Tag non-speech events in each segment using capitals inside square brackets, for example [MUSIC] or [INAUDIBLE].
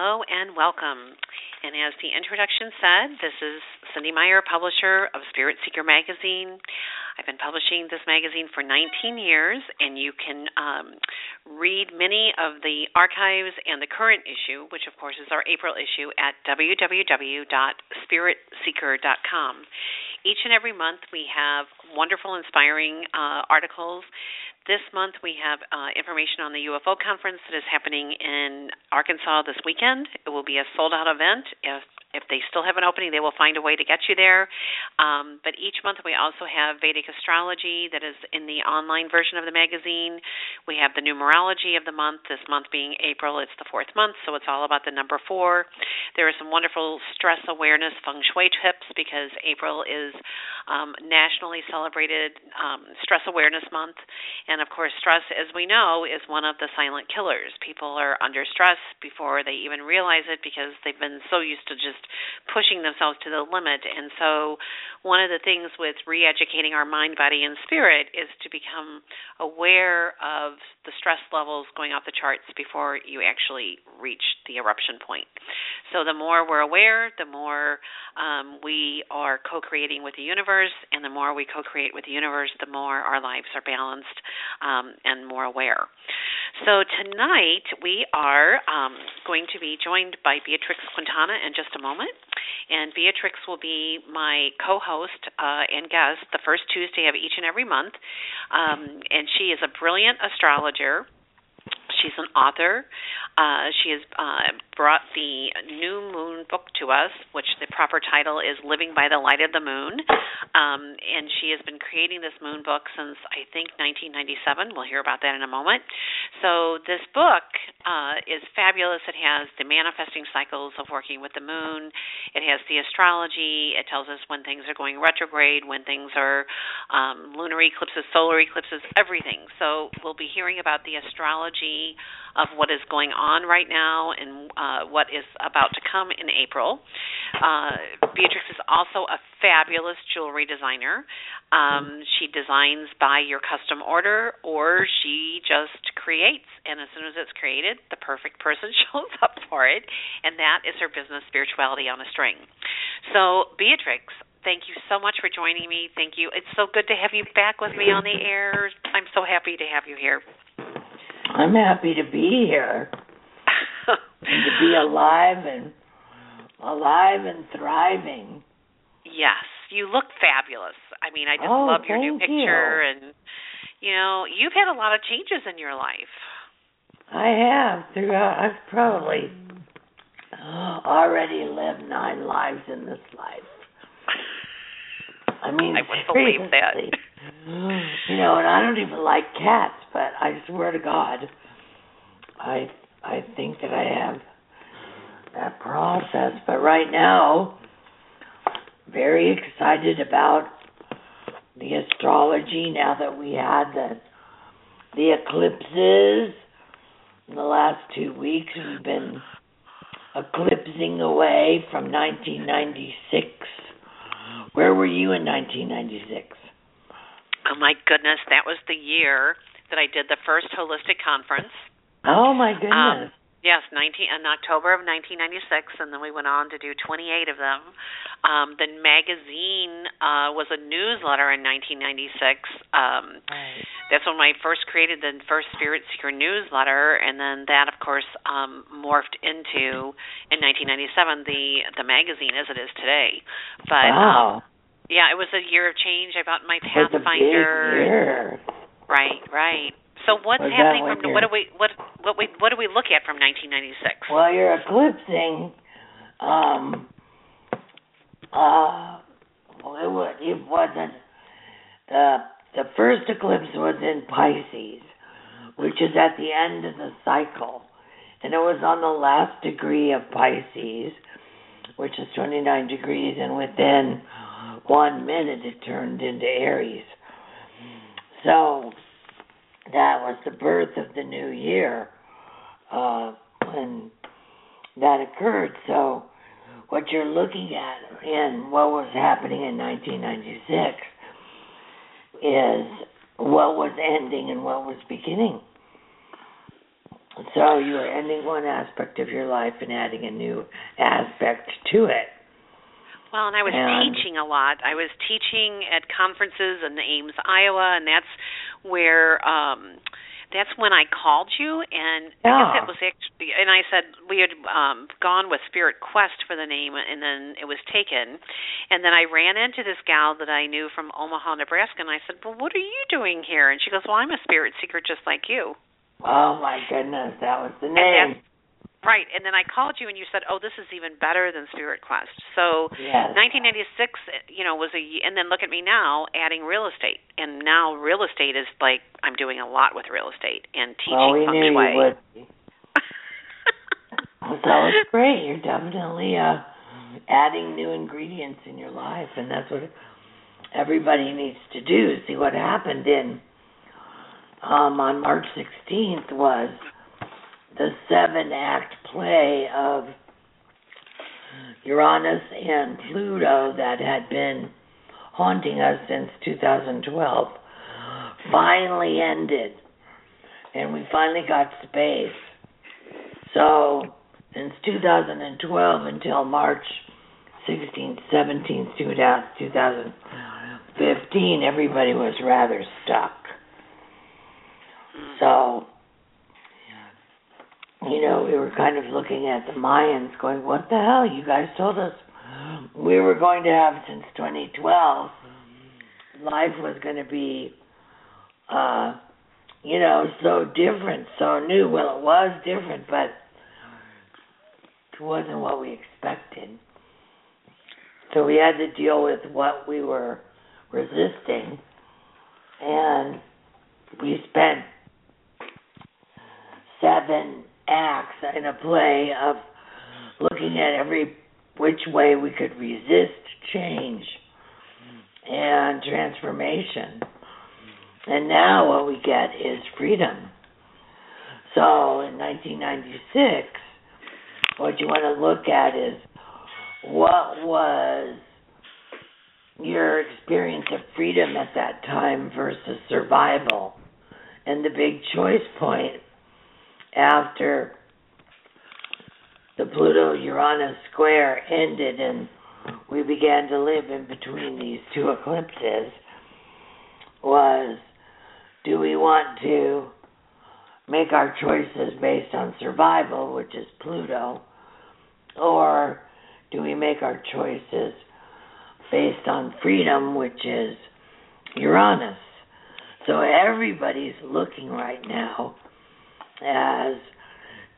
Hello and welcome. And as the introduction said, this is Cynde Meyer, publisher of Spirit Seeker Magazine. I've been publishing this magazine for 19 years, and you can um, read many of the archives and the current issue, which of course is our April issue, at www.spiritseeker.com. Each and every month we have wonderful, inspiring uh, articles. This month we have uh, information on the UFO conference that is happening in Arkansas this weekend. It will be a sold out event. If if they still have an opening, they will find a way to get you there. Um, but each month we also have Vedic astrology that is in the online version of the magazine. We have the numerology of the month. This month being April, it's the fourth month, so it's all about the number four. There are some wonderful stress awareness feng shui tips because April is um, nationally celebrated um, Stress Awareness Month. And of course, stress, as we know, is one of the silent killers. People are under stress before they even realize it because they've been so used to just pushing themselves to the limit. And so, one of the things with re educating our mind, body, and spirit is to become aware of the stress levels going off the charts before you actually reach the eruption point. So, the more we're aware, the more um, we are co creating with the universe, and the more we co create with the universe, the more our lives are balanced um, and more aware. So, tonight we are um, going to be joined by Beatrex Quntanna in just a moment. And Beatrex will be my co host uh, and guest the first Tuesday of each and every month. Um, and she is a brilliant astrologer. She's an author. Uh, she has uh, brought the New Moon book to us, which the proper title is Living by the Light of the Moon. Um, and she has been creating this moon book since, I think, 1997. We'll hear about that in a moment. So, this book uh, is fabulous. It has the manifesting cycles of working with the moon, it has the astrology, it tells us when things are going retrograde, when things are um, lunar eclipses, solar eclipses, everything. So, we'll be hearing about the astrology of what is going on right now and uh, what is about to come in April. Uh, Beatrex is also a fabulous jewelry designer. Um, she designs by your custom order, or she just creates. And as soon as it's created, the perfect person [LAUGHS] shows up for it, and that is her business, Spirituality on a String. So, Beatrex, thank you so much for joining me. Thank you. It's so good to have you back with me on the air. I'm so happy to have you here. I'm happy to be here and to be alive and alive and thriving. Yes, you look fabulous. I mean, I just oh, love your new picture you. and you know, you've had a lot of changes in your life. I have throughout I've probably uh, already lived nine lives in this life. [LAUGHS] I mean, I would believe that. You know, and I don't even like cats, but I swear to God, I I think that I have that process. But right now, very excited about the astrology now that we had the the eclipses in the last two weeks. We've been eclipsing away from 1996. Where were you in 1996? Oh my goodness, that was the year that I did the first holistic conference. Oh my goodness. Um, yes, 19 in October of 1996 and then we went on to do 28 of them. Um the magazine uh was a newsletter in 1996. Um right. that's when I first created the first Spirit Seeker newsletter and then that of course um morphed into in 1997 the the magazine as it is today. But wow. um yeah, it was a year of change. I bought my Pathfinder. year. Right, right. So what's Was happening from what do we what what we what do we look at from 1996? Well, you're eclipsing. Um. Uh. Well, it, it wasn't the the first eclipse was in Pisces, which is at the end of the cycle. And it was on the last degree of Pisces, which is 29 degrees, and within one minute it turned into Aries. So that was the birth of the new year uh, when that occurred. So what you're looking at in what was happening in 1996 is what was ending and what was beginning. So you are ending one aspect of your life and adding a new aspect to it. Well, and I was and, teaching a lot. I was teaching at conferences in Ames, Iowa, and that's where um that's when I called you, and yeah. I guess it was actually, and I said we had um gone with Spirit Quest for the name, and then it was taken, and then I ran into this gal that I knew from Omaha, Nebraska, and I said, "Well, what are you doing here?" And she goes, "Well, I'm a spirit seeker just like you." Oh my goodness, that was the name. Right, and then I called you and you said, "Oh, this is even better than Spirit Quest." So, yes. 1996, you know, was a and then look at me now adding real estate, and now real estate is like I'm doing a lot with real estate and teaching well, we feng knew shui. You would. so [LAUGHS] it's great. You're definitely uh, adding new ingredients in your life, and that's what everybody needs to do. See what happened in um, on March 16th was the seven act play of Uranus and Pluto that had been haunting us since 2012 finally ended. And we finally got space. So, since 2012 until March 16th, 17th, 2015, everybody was rather stuck. So, you know, we were kind of looking at the Mayans going, what the hell? You guys told us we were going to have since 2012. Life was going to be, uh, you know, so different, so new. Well, it was different, but it wasn't what we expected. So we had to deal with what we were resisting. And we spent seven acts in a play of looking at every which way we could resist change and transformation. And now what we get is freedom. So in 1996, what you want to look at is what was your experience of freedom at that time versus survival. And the big choice point after the Pluto Uranus square ended and we began to live in between these two eclipses was do we want to make our choices based on survival, which is Pluto, or do we make our choices based on freedom, which is Uranus? So everybody's looking right now as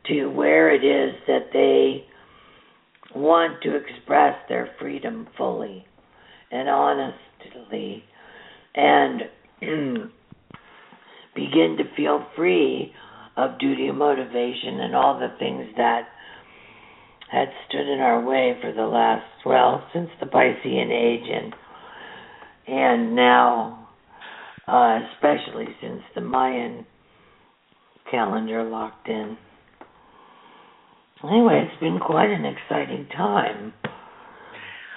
to where it is that they want to express their freedom fully and honestly and [CLEARS THROAT] begin to feel free of duty and motivation and all the things that had stood in our way for the last well since the Piscean age and and now uh, especially since the Mayan calendar locked in. Anyway, it's been quite an exciting time.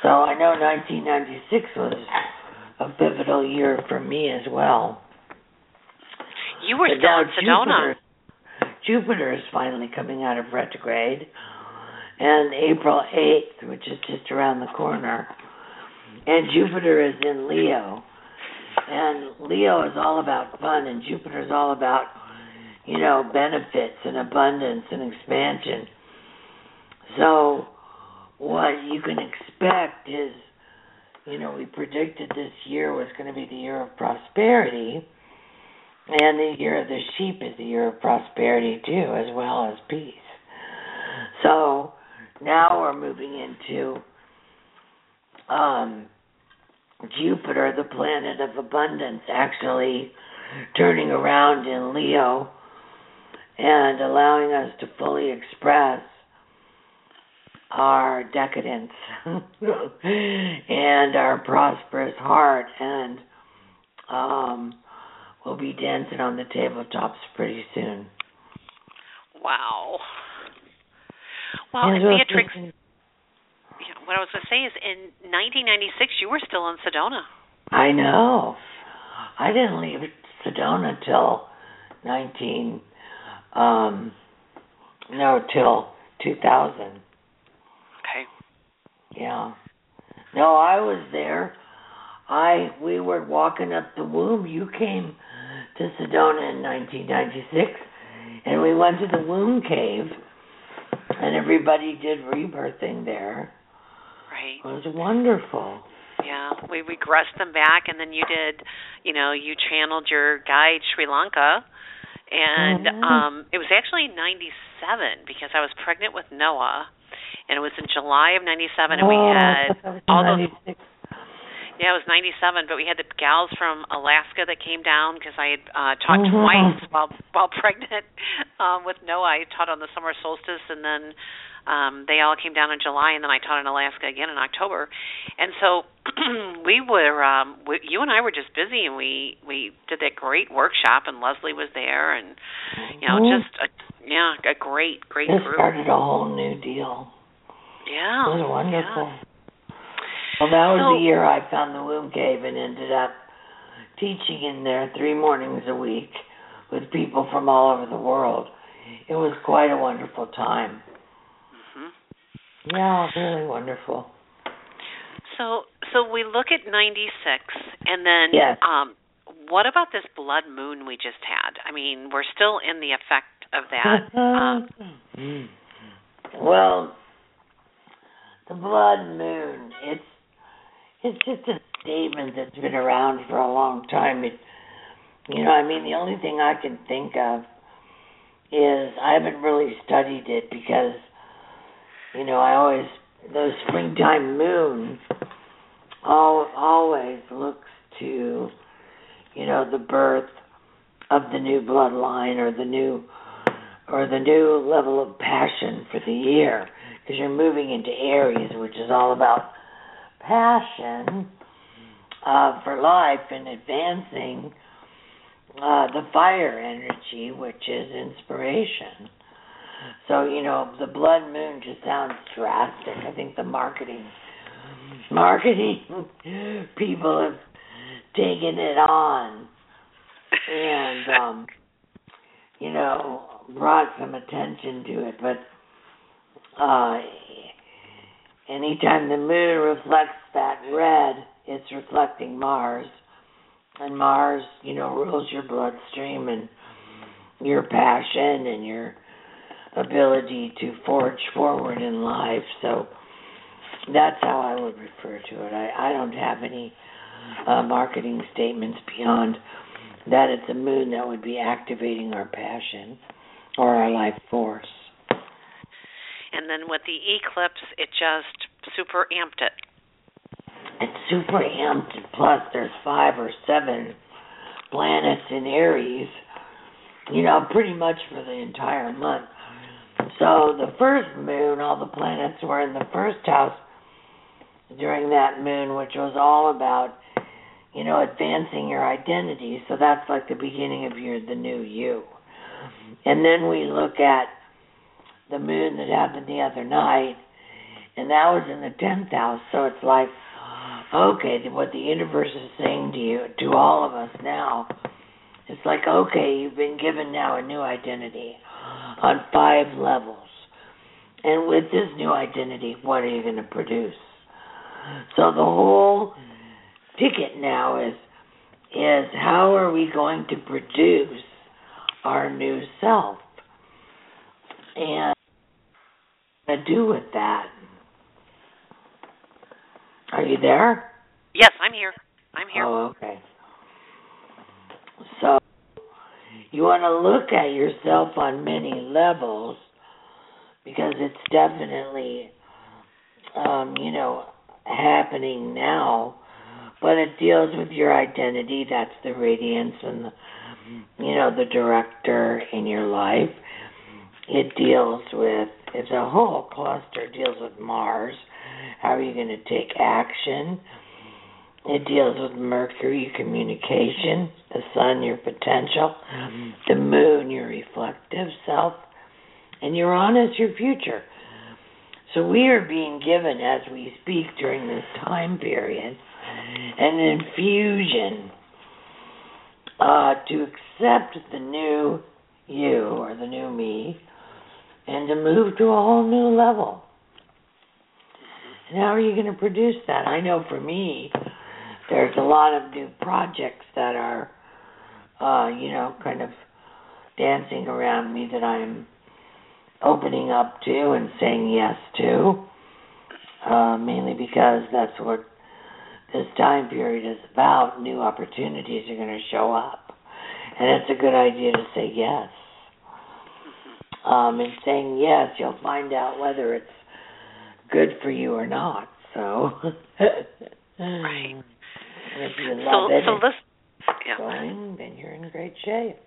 So I know 1996 was a pivotal year for me as well. You were but still in Sedona. Jupiter, Jupiter is finally coming out of retrograde, and April 8th, which is just around the corner, and Jupiter is in Leo. And Leo is all about fun, and Jupiter is all about you know, benefits and abundance and expansion. So, what you can expect is, you know, we predicted this year was going to be the year of prosperity, and the year of the sheep is the year of prosperity too, as well as peace. So, now we're moving into um, Jupiter, the planet of abundance, actually turning around in Leo and allowing us to fully express our decadence [LAUGHS] and our prosperous heart and um we'll be dancing on the tabletops pretty soon. Wow. Well, And Beatrex, yeah, what I was going to say is in 1996 you were still in Sedona. I know. I didn't leave Sedona till nineteen um no till two thousand. Okay. Yeah. No, I was there. I we were walking up the womb. You came to Sedona in 1996, and we went to the womb cave, and everybody did rebirthing there. Right. It was wonderful. Yeah, we regressed them back, and then you did, you know, you channeled your guide Sri Lanka, and Mhm. um it was actually '97 because I was pregnant with Noah, and it was in July of '97, and we Oh, had thought that was all those 96. Yeah, it was '97, but we had the gals from Alaska that came down because I had uh, taught Mhm. twice while while [LAUGHS] pregnant um, with Noah. I taught on the summer solstice, and then um, they all came down in July, and then I taught in Alaska again in October. And so [CLEARS THROAT] we were, um, we, you and I were just busy, and we we did that great workshop, and Leslie was there, and you know, Mhm. just a, yeah, a great great group. It group. started a whole new deal. Yeah, It was wonderful. yeah. Well, that was So- the year I found the womb cave and ended up teaching in there three mornings a week with people from all over the world. It was quite a wonderful time. hmm Yeah, really wonderful. So so we look at 96 and then Yes. um what about this blood moon we just had? I mean, we're still in the effect of that. [LAUGHS] um well, the blood moon, it's it's just a statement that's been around for a long time. It you know, I mean the only thing I can think of is I haven't really studied it because you know, I always the springtime moon al always looks to you know, the birth of the new bloodline or the new or the new level of passion for the year because you're moving into Aries, which is all about passion uh, for life and advancing uh, the fire energy, which is inspiration. So you know, the blood moon just sounds drastic. I think the marketing marketing [LAUGHS] people have taken it on and um you know brought some attention to it but uh anytime the moon reflects that red it's reflecting mars. And mars you know rules your bloodstream and your passion and your ability to forge forward in life. So that's how i would refer to it. I i don't have any uh, marketing statements beyond that it's a moon that would be activating our passion or our life force. And then with the eclipse, it just super amped it. It's super amped, plus there's five or seven planets in Aries, you know, pretty much for the entire month. So the first moon, all the planets were in the first house during that moon, which was all about you know, advancing your identity. So that's like the beginning of your the new you. And then we look at the moon that happened the other night, and that was in the tenth house. So it's like, okay, what the universe is saying to you, to all of us now, it's like, okay, you've been given now a new identity on five levels, and with this new identity, what are you going to produce? So the whole ticket now is is how are we going to produce our new self and to do with that are you there Yes, I'm here. I'm here. oh okay so you want to look at yourself on many levels because it's definitely um you know happening now but it deals with your identity. That's the radiance and the, you know, the director in your life. It deals with it's a whole cluster deals with Mars. How are you going to take action? It deals with Mercury, communication, the sun, your potential, the moon, your reflective self, and Uranus, your future. So we are being given, as we speak during this time period, an infusion uh, to accept the new you or the new me and to move to a whole new level. And how are you going to produce that? I know for me, there's a lot of new projects that are, uh, you know, kind of dancing around me that I'm opening up to and saying yes to, uh, mainly because that's what this time period is about. New opportunities are going to show up, and it's a good idea to say yes. Um, and saying yes, you'll find out whether it's good for you or not. So, right. [LAUGHS] if you love so, it, so listen, yeah. going, then you're in great shape.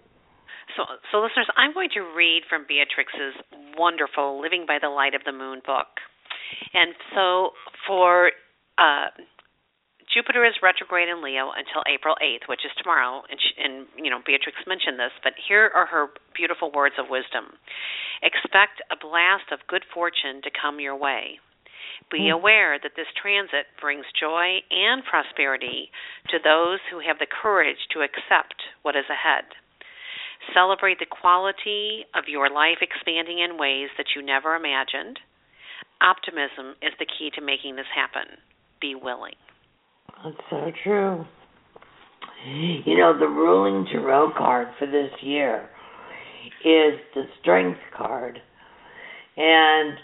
So, so listeners, I'm going to read from Beatrex's wonderful "Living by the Light of the Moon" book, and so for uh, Jupiter is retrograde in Leo until April 8th, which is tomorrow, and, she, and you know Beatrex mentioned this, but here are her beautiful words of wisdom. Expect a blast of good fortune to come your way. Be hmm. aware that this transit brings joy and prosperity to those who have the courage to accept what is ahead. Celebrate the quality of your life expanding in ways that you never imagined. Optimism is the key to making this happen. Be willing. That's so true. You know, the ruling tarot card for this year is the strength card. And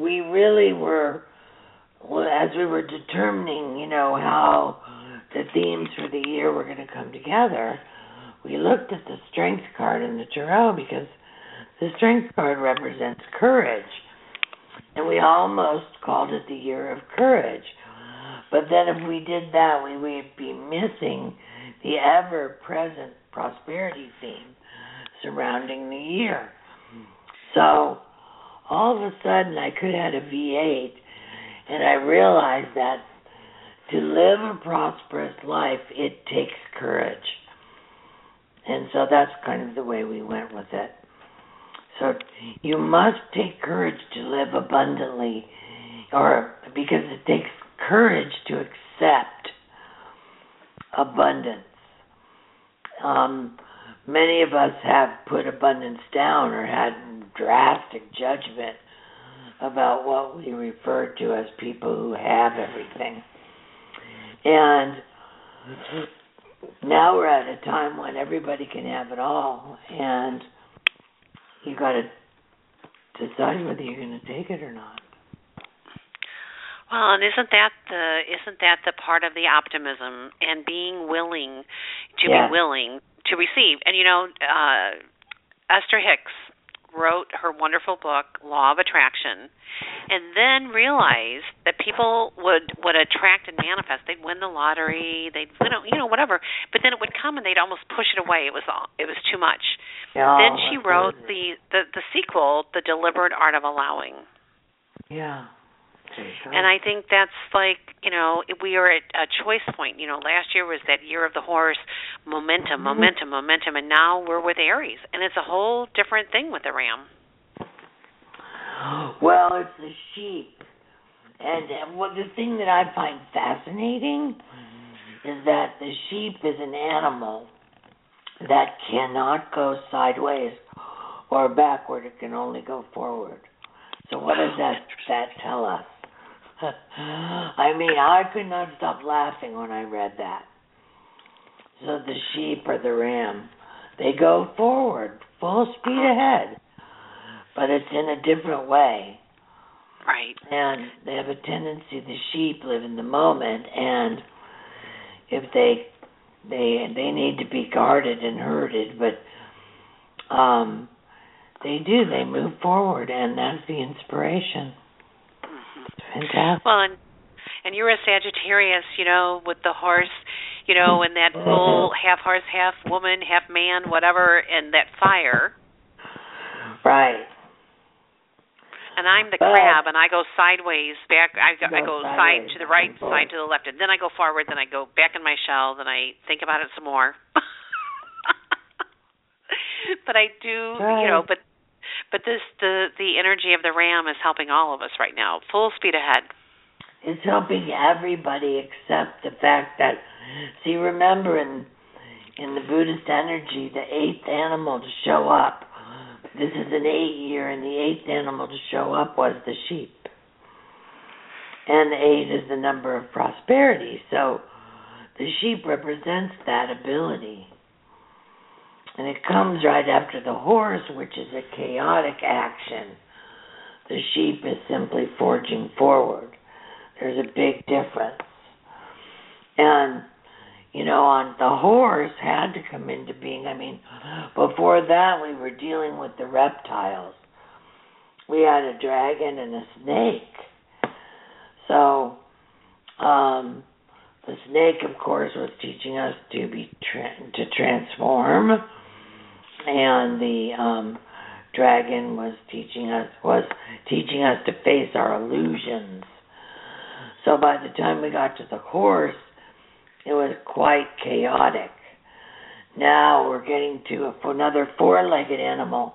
we really were, as we were determining, you know, how the themes for the year were going to come together, we looked at the strength card in the tarot because the strength card represents courage. And we almost called it the year of courage. But then if we did that, we would be missing the ever present prosperity theme surrounding the year. So all of a sudden, I could have had a V8, and I realized that to live a prosperous life, it takes courage. And so that's kind of the way we went with it. So you must take courage to live abundantly, or because it takes courage to accept abundance. Um, many of us have put abundance down or had drastic judgment about what we refer to as people who have everything. And now we're at a time when everybody can have it all, and you got to decide whether you're going to take it or not. Well, and isn't that the isn't that the part of the optimism and being willing to Yeah. be willing to receive? And you know, uh, Esther Hicks wrote her wonderful book Law of Attraction, and then realized that people would would attract and manifest. They'd win the lottery, they'd you know you know whatever, but then it would come and they'd almost push it away. It was all it was too much. Then she wrote the, the the sequel, The Deliberate Art of Allowing. Yeah. And I think that's like, you know, we are at a choice point. You know, last year was that year of the horse, momentum, Mhm. momentum, momentum, and now we're with Aries, and it's a whole different thing with the Ram. Well, it's the sheep. And uh, what the thing that I find fascinating is that the sheep is an animal that cannot go sideways or backward. It can only go forward. So what does that that tell us? [LAUGHS] I mean, I could not stop laughing when I read that. So the sheep or the ram, they go forward, full speed ahead, but it's in a different way Right. and they have a tendency the sheep live in the moment and if they they they need to be guarded and herded but um they do they move forward and that's the inspiration fantastic Well, and and you're a Sagittarius, you know, with the horse, you know, and that bull, mm-hmm. half horse, half woman, half man, whatever, and that fire. right And I'm the But- crab and I go sideways back, I go, I go go side to the right, side to the left, and then I go forward. Then I go back in my shell. Then I think about it some more. [LAUGHS] but I do, you know, but but this the the energy of the ram is helping all of us right now, full speed ahead. It's helping everybody except the fact that see remember in in the Buddhist energy the eighth animal to show up. This is an eight year and the eighth animal to show up was the sheep. And eight is the number of prosperity. So the sheep represents that ability. And it comes right after the horse, which is a chaotic action. The sheep is simply forging forward. There's a big difference. And, you know, on the horse had to come into being. I mean, before that, we were dealing with the reptiles. We had a dragon and a snake. So, um, the snake, of course, was teaching us to be tra- to transform, and the um, dragon was teaching us was teaching us to face our illusions. So by the time we got to the horse, it was quite chaotic. Now we're getting to a, another four-legged animal,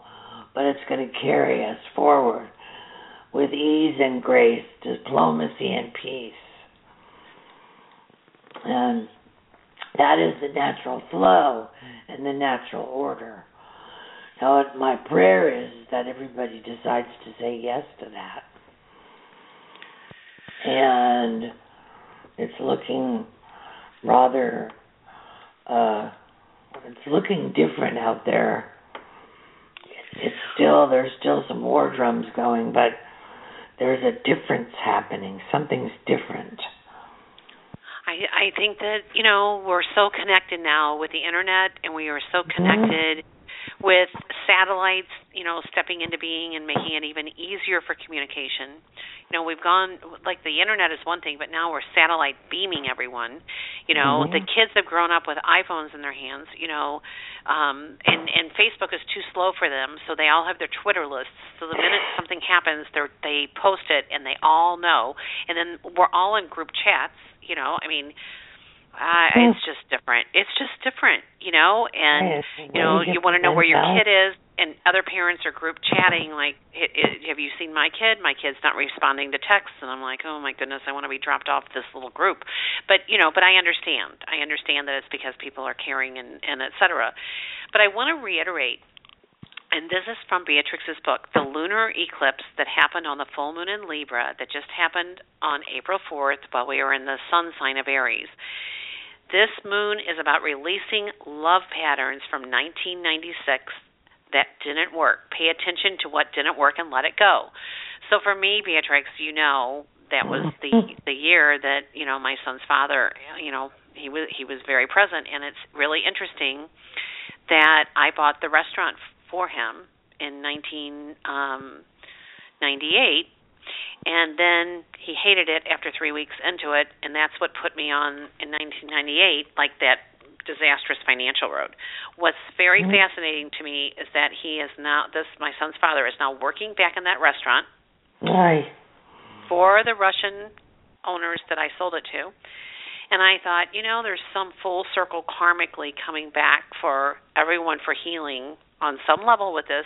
but it's going to carry us forward with ease and grace, diplomacy and peace. And that is the natural flow and the natural order. What my prayer is that everybody decides to say yes to that. And it's looking rather, uh, it's looking different out there. It's still, there's still some war drums going, but there's a difference happening. Something's different. I I think that you know we're so connected now with the internet, and we are so connected with satellites. You know, stepping into being and making it even easier for communication. You know, we've gone like the internet is one thing, but now we're satellite beaming everyone. You know, Mhm. the kids have grown up with iPhones in their hands. You know, um, and and Facebook is too slow for them, so they all have their Twitter lists. So the minute something happens, they they post it, and they all know. And then we're all in group chats. You know, I mean, uh, it's just different. It's just different. You know, and you know, you want to know where your kid is, and other parents are group chatting. Like, "H- h- have you seen my kid? My kid's not responding to texts, and I'm like, oh my goodness, I want to be dropped off this little group. But you know, but I understand. I understand that it's because people are caring and and et cetera. But I want to reiterate. And this is from Beatrex's book, The Lunar Eclipse That Happened on the Full Moon in Libra, that just happened on April 4th while we were in the sun sign of Aries. This moon is about releasing love patterns from 1996 that didn't work. Pay attention to what didn't work and let it go. So for me, Beatrex, you know that was the [LAUGHS] the year that you know my son's father, you know he was he was very present, and it's really interesting that I bought the restaurant for him in 1998 and then he hated it after three weeks into it, and that's what put me on in 1998, like that disastrous financial road. What's very Mhm. fascinating to me is that he is now this my son's father is now working back in that restaurant Right. for the Russian owners that I sold it to. And I thought, you know, there's some full circle karmically coming back for everyone for healing on some level with this.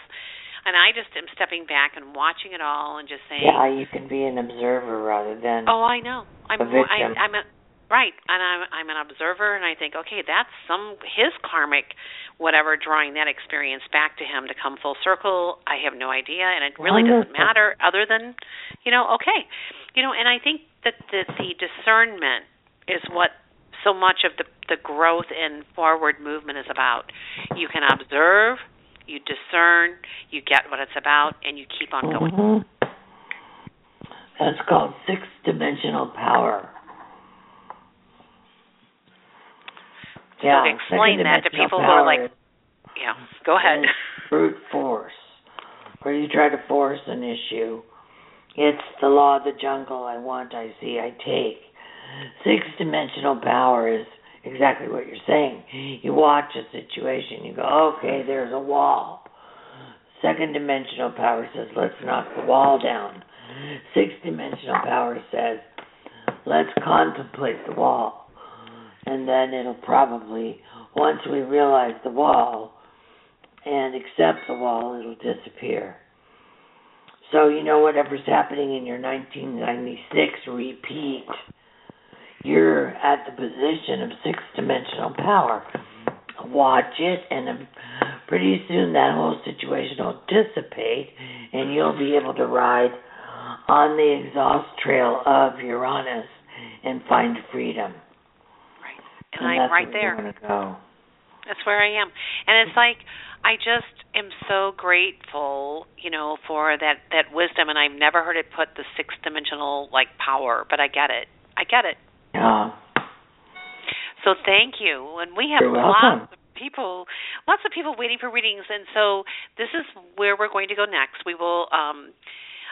And I just am stepping back and watching it all and just saying, Yeah, you can be an observer rather than Oh, I know. I'm A I, victim. I'm a right, and I'm I'm an observer, and I think, okay, that's some his karmic, whatever, drawing that experience back to him to come full circle. I have no idea, and it really doesn't matter, other than, you know, okay, you know, and I think that the the discernment is what so much of the the growth and forward movement is about. You can observe, you discern, you get what it's about, and you keep on going. Mhm. That's called six dimensional power. Yeah, so to explain that to people who are like, yeah, go ahead. brute force, where you try to force an issue. It's the law of the jungle. I want, I see, I take. Six dimensional power is exactly what you're saying. You watch a situation, you go, okay, there's a wall. Second dimensional power says, let's knock the wall down. Six dimensional power says, let's contemplate the wall. And then it'll probably, once we realize the wall and accept the wall, it'll disappear. So, you know, whatever's happening in your 1996 repeat, you're at the position of six dimensional power. Watch it, and pretty soon that whole situation will dissipate, and you'll be able to ride on the exhaust trail of Uranus and find freedom. Right. And, and I'm right there. Go. That's where I am. And it's like I just am so grateful, you know, for that that wisdom and I've never heard it put the six dimensional like power, but I get it. I get it. Yeah. So thank you. And we have You're lots of people lots of people waiting for readings and so this is where we're going to go next. We will um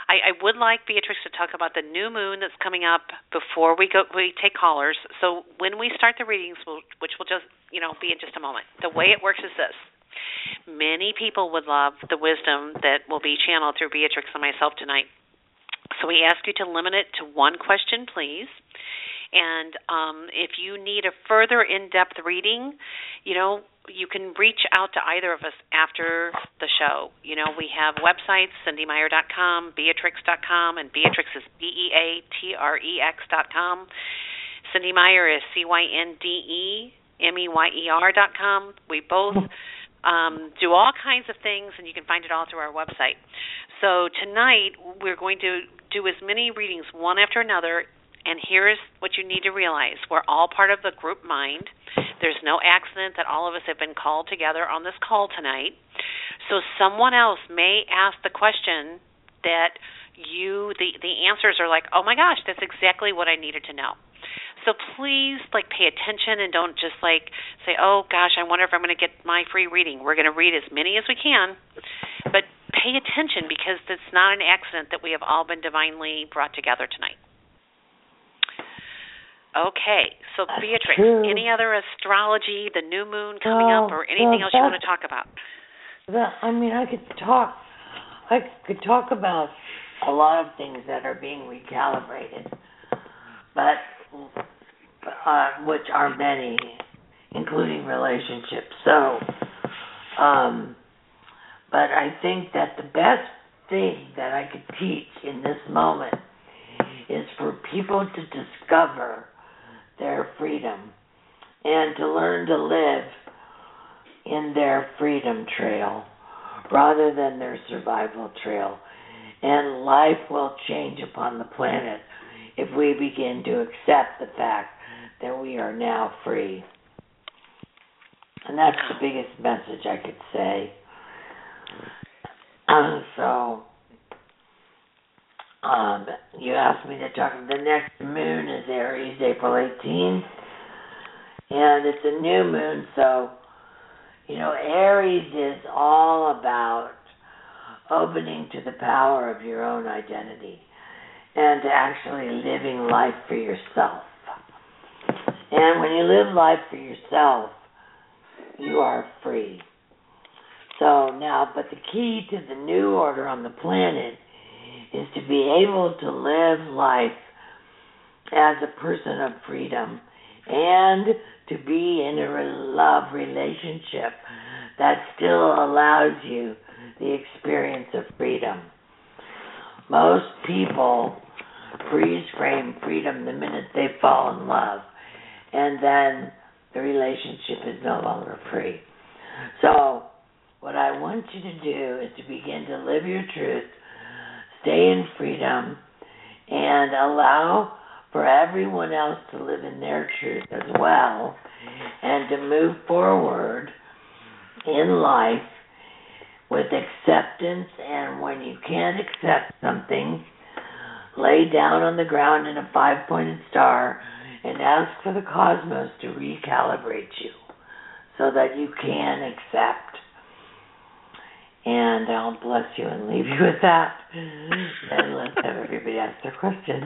I, I would like Beatrex to talk about the new moon that's coming up before we go we take callers. So when we start the readings, we'll, which will just you know be in just a moment. The way it works is this: many people would love the wisdom that will be channeled through Beatrex and myself tonight. So we ask you to limit it to one question, please. And um, if you need a further in-depth reading, you know, you can reach out to either of us after the show. You know, we have websites, cyndemeyer.com, beatrex.com, and Beatrex is B-E-A-T-R-E-X.com. Cynde Meyer is C-Y-N-D-E-M-E-Y-E-R dot com. We both um, do all kinds of things, and you can find it all through our website. So tonight, we're going to do as many readings, one after another, and here's what you need to realize we're all part of the group mind. There's no accident that all of us have been called together on this call tonight. So someone else may ask the question that you the the answers are like, "Oh my gosh, that's exactly what I needed to know." So please like pay attention and don't just like say, "Oh gosh, I wonder if I'm going to get my free reading." We're going to read as many as we can. But pay attention because it's not an accident that we have all been divinely brought together tonight. Okay, so Beatrex, any other astrology, the new moon coming Well, up, or anything well, else you want to talk about? The, I mean, I could talk. I could talk about a lot of things that are being recalibrated, but uh, which are many, including relationships. So, um, but I think that the best thing that I could teach in this moment is for people to discover their freedom and to learn to live in their freedom trail rather than their survival trail. And life will change upon the planet if we begin to accept the fact that we are now free. And that's the biggest message I could say. [CLEARS THROAT] So, um, you asked me to talk. The next moon is Aries, April 18th. And it's a new moon, so you know, Aries is all about opening to the power of your own identity and actually living life for yourself. And when you live life for yourself, you are free. So now, but the key to the new order on the planet is to be able to live life as a person of freedom and to be in a love relationship that still allows you the experience of freedom. Most people freeze frame freedom the minute they fall in love, and then the relationship is no longer free. So, what I want you to do is to begin to live your truth, stay in freedom, and allow for everyone else to live in their truth as well and to move forward in life with acceptance. And when you can't accept something lay down on the ground in a five pointed star and ask for the cosmos to recalibrate you so that you can accept and I'll bless you and leave you with that mm-hmm. and let's have everybody ask their questions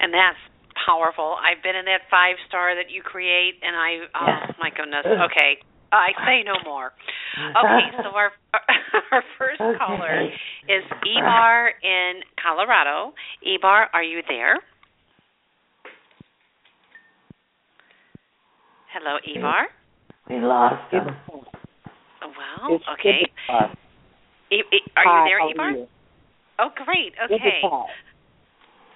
and that's powerful. I've been in that five star that you create, and I oh Yeah. my goodness. Okay, I say no more. Okay, so our [LAUGHS] our first Okay. caller is Ebar in Colorado. Ebar, are you there? Hello, Ebar. We lost him. Well, It's okay. Ibitar. Are Hi, you there, how Ebar? you? Oh, great. Okay. Ibitar.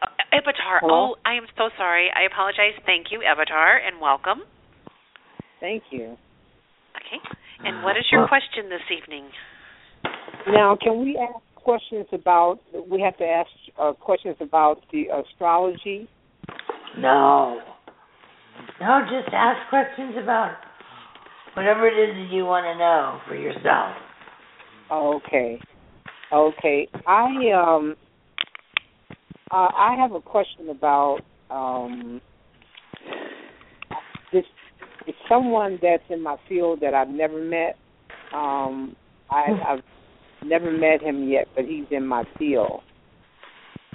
Uh, Avatar. Hello? Oh, I am so sorry. I apologize. Thank you, Avatar, and welcome. Thank you. Okay. And what is your question this evening? Now, can we ask questions about? We have to ask uh, questions about the astrology. No. No, just ask questions about whatever it is that you want to know for yourself. Okay. Okay. I um uh, I have a question about um this it's someone that's in my field that I've never met. Um I I've never met him yet, but he's in my field.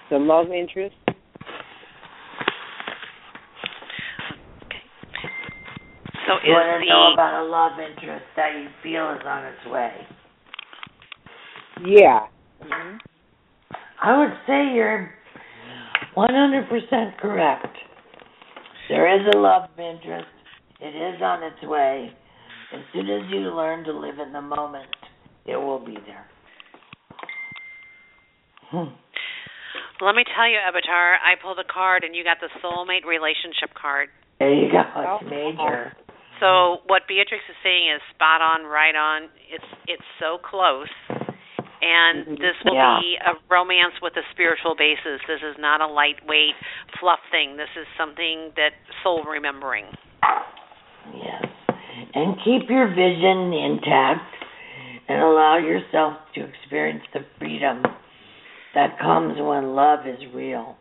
The love interest. So You is want to know about a love interest that you feel is on its way. Yeah. hmm I would say you're 100% correct. There is a love interest. It is on its way. As soon as you learn to live in the moment, it will be there. Hmm. Let me tell you, Avatar, I pulled a card and you got the soulmate relationship card. There you go. Oh. It's major. So what Beatrex is saying is spot on, right on. It's it's so close. And Mhm. this will Yeah. be a romance with a spiritual basis. This is not a lightweight fluff thing. This is something that soul remembering. Yes. And keep your vision intact and allow yourself to experience the freedom that comes when love is real.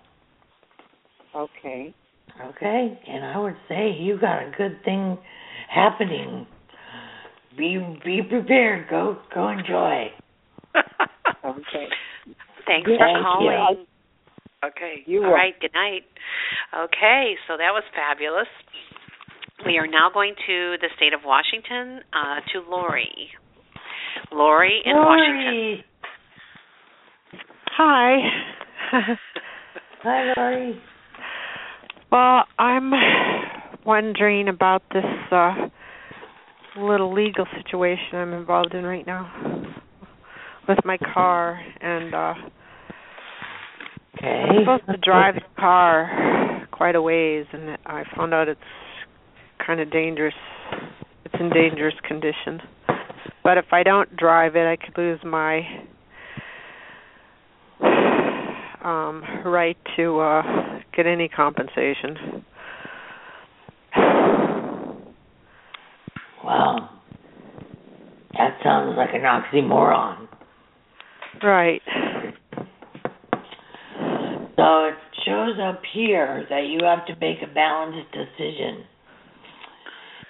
Okay. Okay? And I would say you got a good thing happening. Be be prepared. Go go enjoy. [LAUGHS] Okay. Thanks for Thank you. calling. Okay. You're All right. Good night. Okay. So that was fabulous. We are now going to the state of Washington uh, to Lori. Lori in Washington. Hi. Hi Lori. well, I'm wondering about this uh little legal situation I'm involved in right now with my car and uh Okay. I'm supposed to drive the car quite a ways and I found out it's kind of dangerous. It's in dangerous condition. But if I don't drive it, I could lose my um right to uh get any compensation. Wow. That sounds like an oxymoron. Right. So it shows up here that you have to make a balanced decision.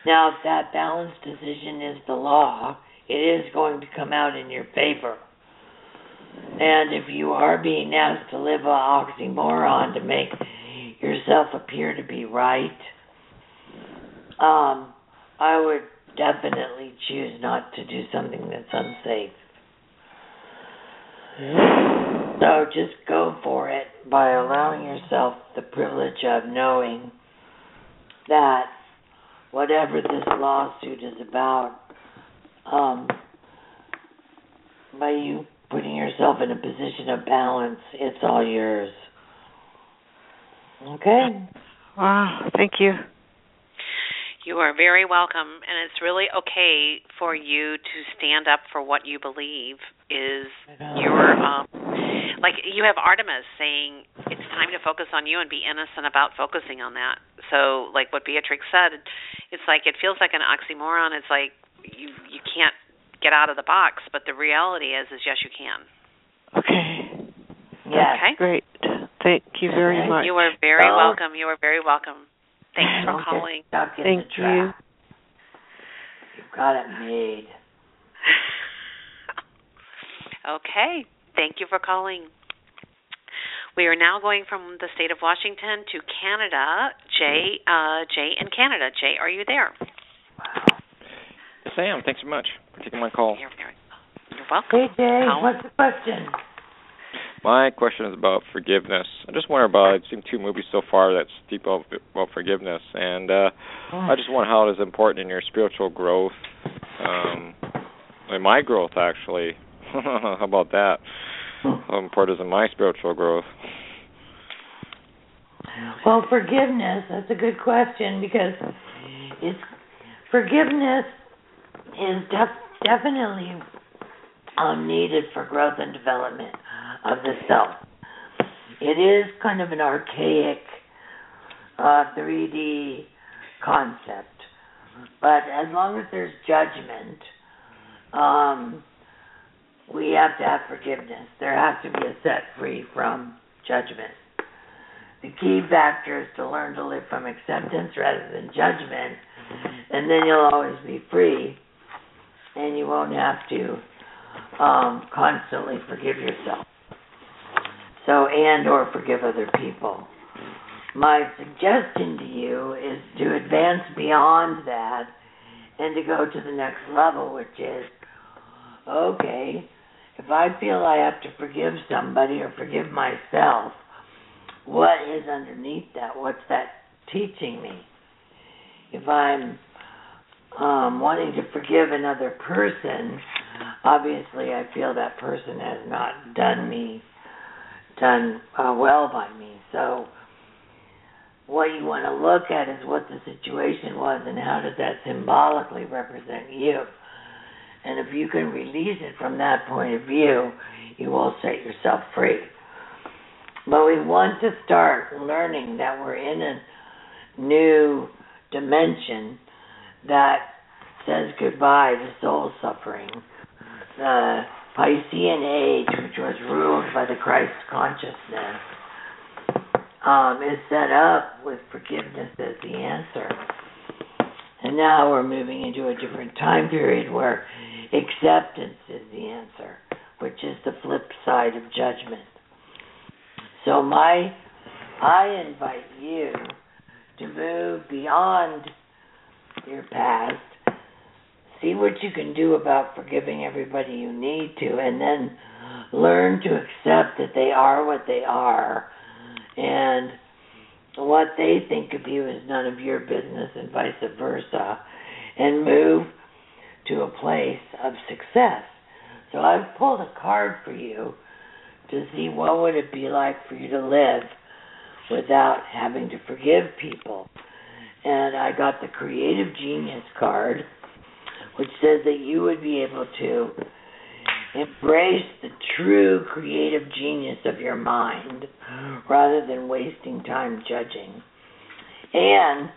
Now, if that balanced decision is the law, it is going to come out in your favor. And if you are being asked to live a oxymoron to make yourself appear to be right, um, I would definitely choose not to do something that's unsafe. [SIGHS] So just go for it by allowing yourself the privilege of knowing that whatever this lawsuit is about, um, by you putting yourself in a position of balance, it's all yours. Okay? Wow, thank you. You are very welcome, and it's really okay for you to stand up for what you believe is your um like you have Artemis saying it's time to focus on you and be innocent about focusing on that. So like what Beatrex said, it's like it feels like an oxymoron. It's like you you can't get out of the box, but the reality is is yes you can. Okay. Yes. Okay? Great. Thank you very much. You are very Well- welcome. You are very welcome. Thanks for Don't get calling. Stuck in Thank the trap. you. You've got it made. [LAUGHS] Okay. Thank you for calling. We are now going from the state of Washington to Canada. Jay, uh, Jay in Canada. Jay, are you there? Wow. Sam. Thanks so much for taking my call. You're, you're, you're welcome. Hey Jay, How- what's the question? My question is about forgiveness. I just wonder about. I've seen two movies so far that speak about, about forgiveness, and uh, I just wonder how it is important in your spiritual growth, um, in my growth actually. [LAUGHS] how about that? How important is in my spiritual growth? Well, forgiveness, that's a good question because it's forgiveness is def- definitely um, needed for growth and development of the self. It is kind of an archaic uh, 3D concept, but as long as there's judgment, um, we have to have forgiveness. There has to be a set free from judgment. The key factor is to learn to live from acceptance rather than judgment, and then you'll always be free, and you won't have to um, constantly forgive yourself. So, and or forgive other people. My suggestion to you is to advance beyond that and to go to the next level, which is okay, if I feel I have to forgive somebody or forgive myself, what is underneath that? What's that teaching me? If I'm um, wanting to forgive another person, obviously I feel that person has not done me done uh, well by me. So what you want to look at is what the situation was and how does that symbolically represent you. And if you can release it from that point of view, you will set yourself free. But we want to start learning that we're in a new dimension that says goodbye to soul suffering. The Piscean age, which was ruled by the Christ consciousness, um, is set up with forgiveness as the answer. And now we're moving into a different time period where acceptance is the answer, which is the flip side of judgment. So my I invite you to move beyond your past, see what you can do about forgiving everybody you need to, and then learn to accept that they are what they are and what they think of you is none of your business and vice versa and move to a place of success. So I've pulled a card for you to see what would it be like for you to live without having to forgive people. And I got the creative genius card which says that you would be able to embrace the true creative genius of your mind rather than wasting time judging. And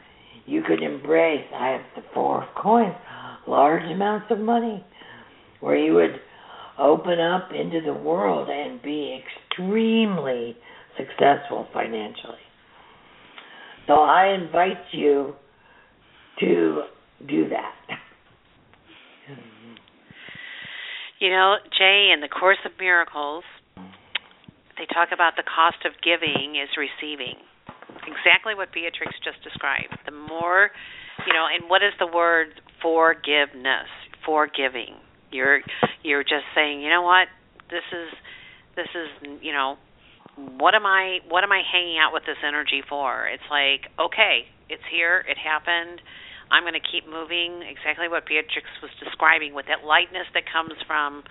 you could embrace, I have the four of coins, large amounts of money, where you would open up into the world and be extremely successful financially. So I invite you to do that. [LAUGHS] You know, Jay, in the Course of Miracles, they talk about the cost of giving is receiving. Exactly what Beatrex just described. The more, you know, and what is the word forgiveness? Forgiving. You're you're just saying, you know what? This is this is, you know, what am I what am I hanging out with this energy for? It's like, okay, it's here, it happened. I'm going to keep moving, exactly what Beatrex was describing, with that lightness that comes from,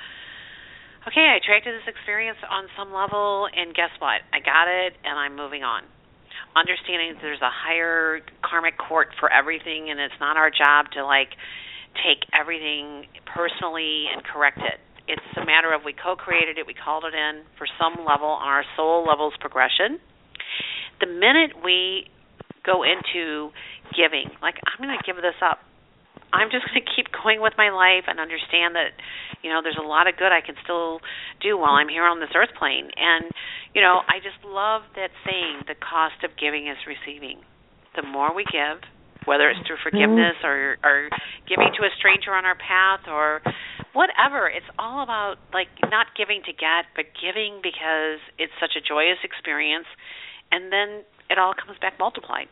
okay, I attracted this experience on some level, and guess what? I got it, and I'm moving on. Understanding that there's a higher karmic court for everything, and it's not our job to, like, take everything personally and correct it. It's a matter of we co created it, we called it in for some level on our soul level's progression. The minute we go into giving. Like I'm going to give this up. I'm just going to keep going with my life and understand that, you know, there's a lot of good I can still do while I'm here on this earth plane. And, you know, I just love that saying, the cost of giving is receiving. The more we give, whether it's through forgiveness or or giving to a stranger on our path or whatever, it's all about like not giving to get, but giving because it's such a joyous experience and then it all comes back multiplied.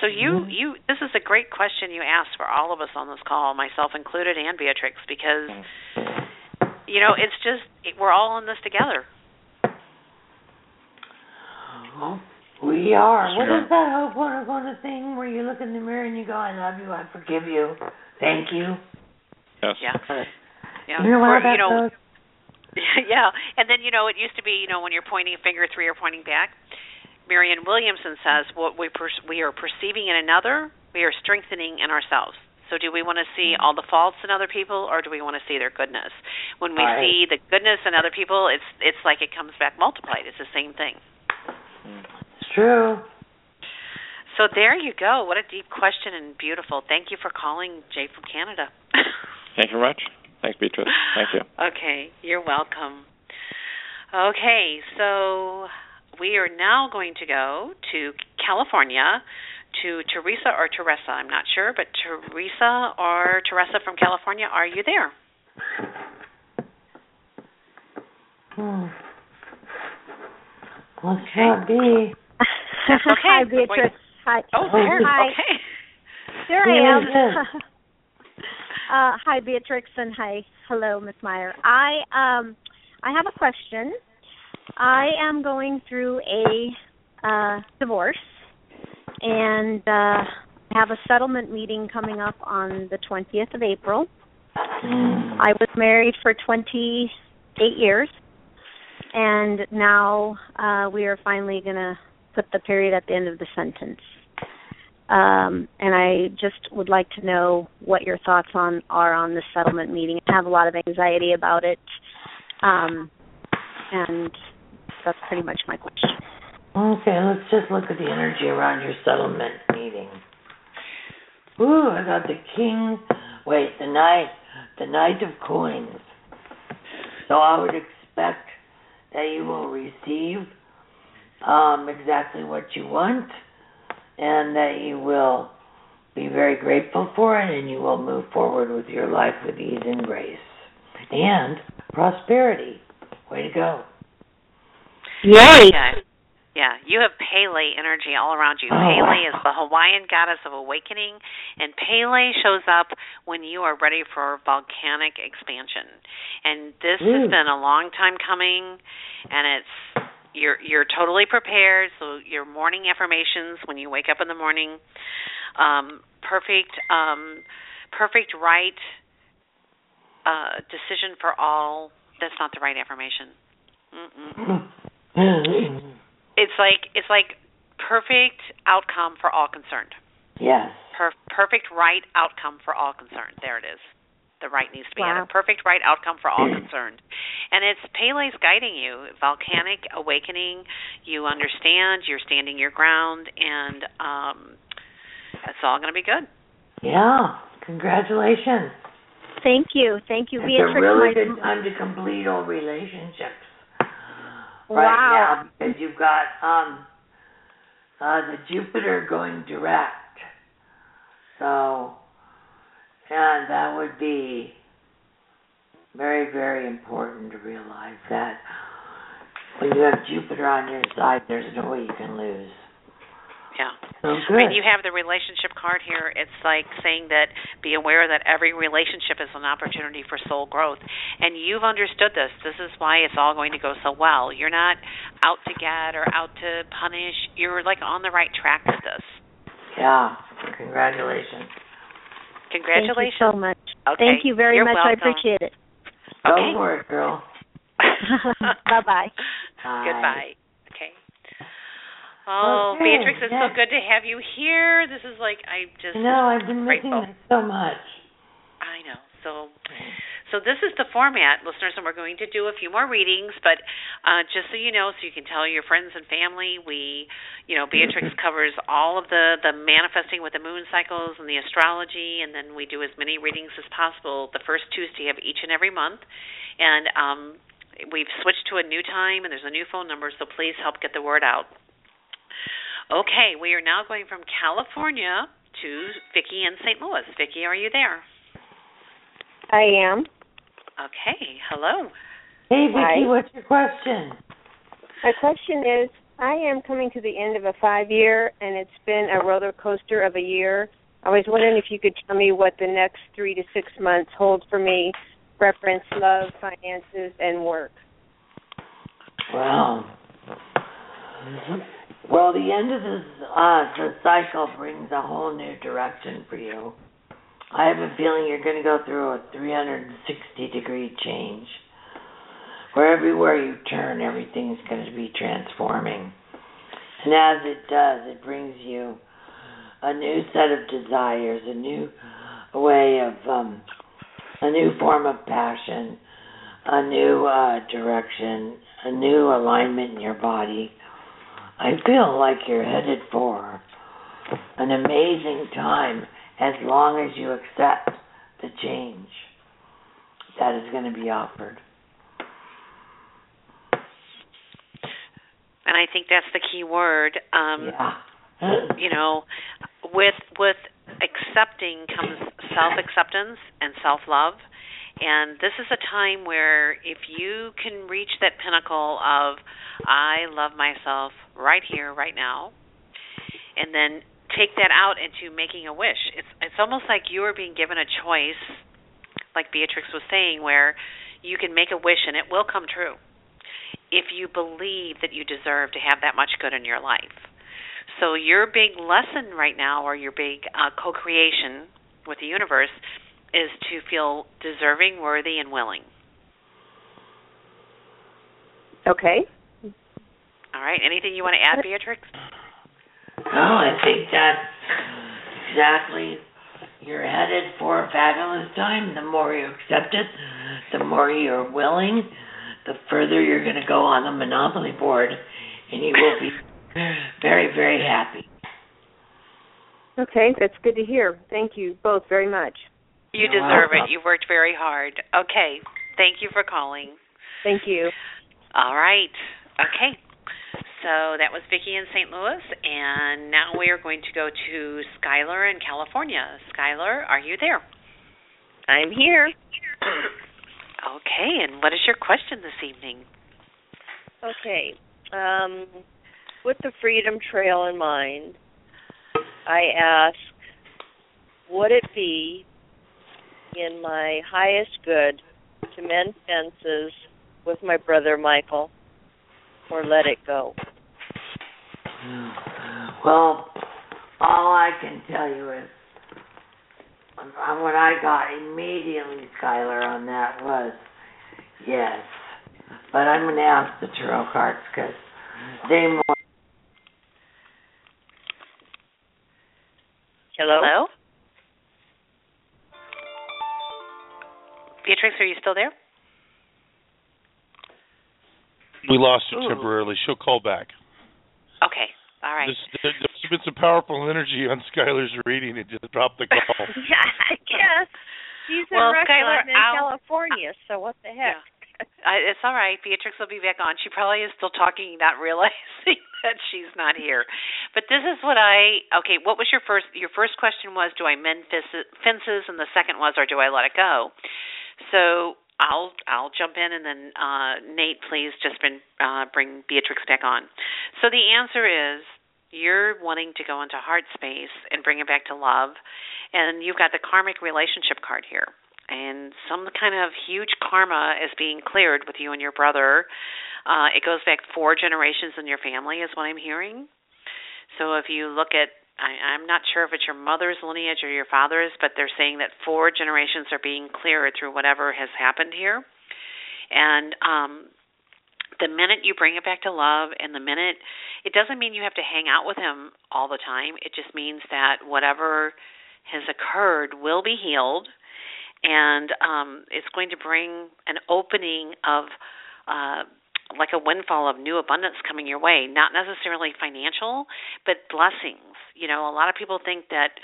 So you Mhm. you this is a great question you asked for all of us on this call, myself included and Beatrex because you know, it's just it, we're all in this together. We are. What Sure. is that hope one thing where you look in the mirror and you go, I love you, I forgive you, thank you? Yes. Yeah. Yeah. You know Or, how that you know, goes? [LAUGHS] yeah. And then you know it used to be you know when you're pointing a finger three are pointing back. Marianne Williamson says what we per- we are perceiving in another, we are strengthening in ourselves. So do we want to see all the faults in other people or do we want to see their goodness? When we Right. see the goodness in other people, it's it's like it comes back multiplied. It's the same thing. It's true. So there you go. What a deep question and beautiful. Thank you for calling Jay from Canada. [LAUGHS] Thank you very much. Thanks, Beatrice. Thank you. [LAUGHS] Okay, you're welcome. Okay, so we are now going to go to California to Teresa or Teresa. I'm not sure, but Teresa or Teresa from California, are you there? Hmm. Must not be. That's [LAUGHS] okay. Hi, Beatrice. Hi. Oh, there. Hi. Okay. There I am. [LAUGHS] uh, hi, Beatrex, and hi, hello, Miss Meyer. I um, I have a question. I am going through a uh, divorce, and uh, I have a settlement meeting coming up on the 20th of April. I was married for 28 years, and now uh, we are finally going to put the period at the end of the sentence. Um, and I just would like to know what your thoughts on are on the settlement meeting. I have a lot of anxiety about it, um, and that's pretty much my question. Okay, let's just look at the energy around your settlement meeting. Ooh, I got the king. Wait, the knight, the knight of coins. So I would expect that you will receive um, exactly what you want, and that you will be very grateful for it, and you will move forward with your life with ease and grace and prosperity. Way to go! Yay! Yeah. Yeah, you have Pele energy all around you. Oh, Pele wow. is the Hawaiian goddess of awakening, and Pele shows up when you are ready for volcanic expansion. And this has been a long time coming, and it's you're you're totally prepared. So your morning affirmations when you wake up in the morning, um, perfect, um, perfect right uh, decision for all. That's not the right affirmation. Mm-mm [CLEARS THROAT] it's like it's like perfect outcome for all concerned. yes. Per- perfect right outcome for all concerned. There it is. The right needs to be Wow. added. Perfect right outcome for all [CLEARS THROAT] concerned. And it's Pele's guiding you. Volcanic awakening. You understand. You're standing your ground, and um, it's all going to be good. Yeah. Congratulations. Thank you, thank you, It's Beatrex. a really good time to complete all relationships. Wow. Right now, because you've got um uh the Jupiter going direct. So and that would be very, very important to realize that when you have Jupiter on your side there's no way you can lose. Yeah. So I good. mean, you have the relationship card here. It's like saying that be aware that every relationship is an opportunity for soul growth. And you've understood this. This is why it's all going to go so well. You're not out to get or out to punish. You're like on the right track with this. yeah. Congratulations. Congratulations. Thank you so much. Okay. Thank you very You're much. I appreciate it. Go Okay. for it, girl. bye bye. Bye. Goodbye. Oh, Okay, Beatrex, it's so good to have you here. This is like I just No, I've been missing so much. I know. So so this is the format, listeners, and we're going to do a few more readings, but uh just so you know, so you can tell your friends and family, we you know, Beatrex [LAUGHS] covers all of the the manifesting with the moon cycles and the astrology and then we do as many readings as possible the first Tuesday of each and every month. And um we've switched to a new time and there's a new phone number, so please help get the word out. Okay, we are now going from California to Vicki in St. Louis. Vicki, are you there? I am. Okay, hello. Hey, Vicky, Hi. what's your question? My question is, I am coming to the end of a five year, and it's been a roller coaster of a year. I was wondering if you could tell me what the next three to six months hold for me, reference love, finances, and work. Well, well, the end of this uh, the cycle brings a whole new direction for you. I have a feeling you're going to go through a 360 degree change. Where everywhere you turn, everything's going to be transforming. And as it does, it brings you a new set of desires, a new way of, um, a new form of passion, a new uh, direction, a new alignment in your body. I feel like you're headed for an amazing time as long as you accept the change that is going to be offered. And I think that's the key word. Um, yeah. you know, with with accepting comes self acceptance and self love. And this is a time where if you can reach that pinnacle of I love myself right here, right now, and then take that out into making a wish. It's it's almost like you are being given a choice, like Beatrex was saying, where you can make a wish and it will come true if you believe that you deserve to have that much good in your life. So your big lesson right now, or your big uh, co-creation with the universe, is to feel deserving, worthy, and willing. Okay. All right. Anything you want to add, Beatrex? No, I think that's exactly. You're headed for a fabulous time. The more you accept it, the more you're willing, the further you're going to go on the monopoly board, and you will be very, very happy. Okay, that's good to hear. Thank you both very much. You You're deserve welcome. it. You worked very hard. Okay. Thank you for calling. Thank you. All right. Okay. So that was Vicki in St. Louis, and now we are going to go to Skylar in California. Skylar, are you there? I'm here. Okay, and what is your question this evening? Okay. Um, with the Freedom Trail in mind, I ask, would it be in my highest good to mend fences with my brother Michael, or let it go? Well, all I can tell you is uh, what I got immediately, Skylar, on that was yes. But I'm going to ask the tarot cards because they more. Hello? Hello? Beatrex, are you still there? We lost her Ooh. temporarily. She'll call back. Okay. All right. This, there, there's been some powerful energy on Skylar's reading. It just dropped the call. [LAUGHS] yeah, I guess. She's in Well, Russia. Skylar, I'm in I'll- California, so what the heck? Uh, it's all right. Beatrex will be back on. She probably is still talking, not [LAUGHS] realizing that she's not here. But this is what I okay. What was your first? Your first question was, do I mend fences, and the second was, or do I let it go? So I'll I'll jump in, and then uh, Nate, please just bring uh, bring Beatrex back on. So the answer is you're wanting to go into heart space and bring it back to love, and you've got the karmic relationship card here and some kind of huge karma is being cleared with you and your brother. Uh, it goes back four generations in your family, is what I'm hearing. So if you look at, I, I'm not sure if it's your mother's lineage or your father's, but they're saying that four generations are being cleared through whatever has happened here. And um, the minute you bring it back to love, and the minute, it doesn't mean you have to hang out with him all the time. It just means that whatever has occurred will be healed and um, it's going to bring an opening of uh, like a windfall of new abundance coming your way. Not necessarily financial, but blessings. You know, a lot of people think that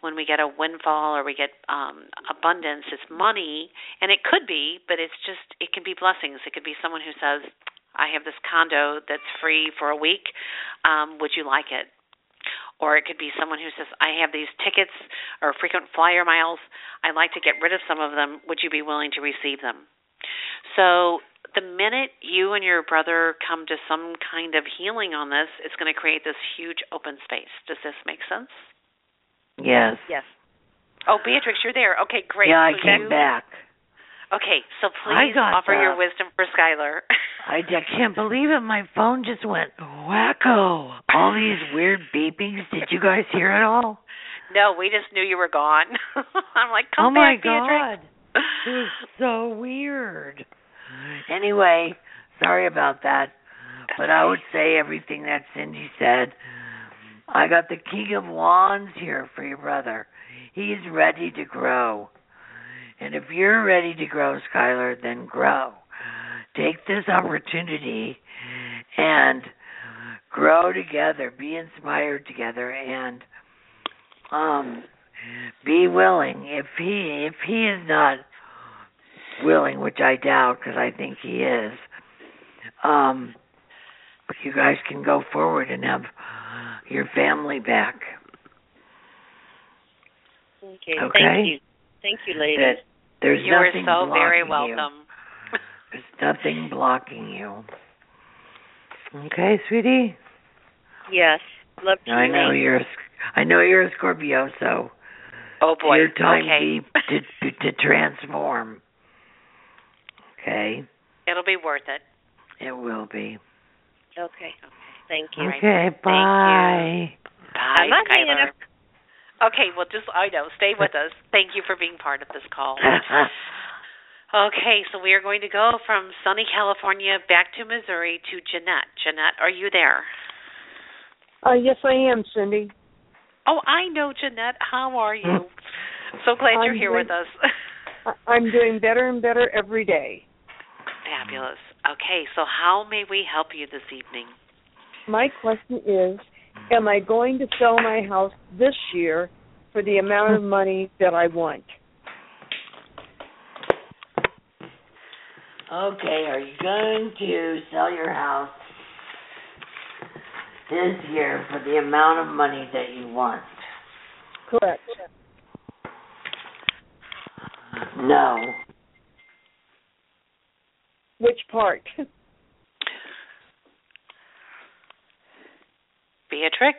when we get a windfall or we get um, abundance, it's money, and it could be, but it's just it can be blessings. It could be someone who says, "I have this condo that's free for a week. Um, would you like it?" or it could be someone who says, I have these tickets or frequent flyer miles. I'd like to get rid of some of them. Would you be willing to receive them? So the minute you and your brother come to some kind of healing on this, it's going to create this huge open space. Does this make sense? Yes. Yes. Oh, Beatrex, you're there. Okay, great. Yeah, I so came you, back. Okay, so please got offer your wisdom for Skylar. [LAUGHS] I, I can't believe it. My phone just went wacko. All these weird beepings. Did you guys hear it all? no, we just knew you were gone. [LAUGHS] I'm like, come oh my back, Beatrex. god. It was so weird. Anyway, sorry about that. But I would say everything that Cynde said. I got the King of Wands here for your brother. He's ready to grow. And if you're ready to grow, Skylar, then grow. Take this opportunity and grow together, be inspired together and um be willing if he if he is not willing, which I doubt because I think he is. Um, you guys can go forward and have your family back. Okay. Okay. Thank you. Thank you, ladies. There's you are so very blocking you. welcome. [LAUGHS] There's nothing blocking you. Okay, sweetie. Yes. Love to I know you're. a I know you're a Scorpio, so Oh boy. your time okay. to, to to transform. Okay, It'll be worth it. it will be. Okay. Thank you. Okay, bye. Bye, I'm not Skylar. Okay, well, just I know. Stay with us. Thank you for being part of this call. [LAUGHS] Okay, so we are going to go from sunny California back to Missouri to Jeanette. Jeanette, are you there? Uh, yes, I am, Cynde. Oh, I know Jeanette. How are you? [LAUGHS] so glad you're I'm here doing- with us. [LAUGHS] I'm doing better and better every day. Fabulous. Okay, so how may we help you this evening? My question is Am I going to sell my house this year for the amount of money that I want? Okay, are you going to sell your house this year for the amount of money that you want? Correct. No. Which part? [LAUGHS] Beatrex?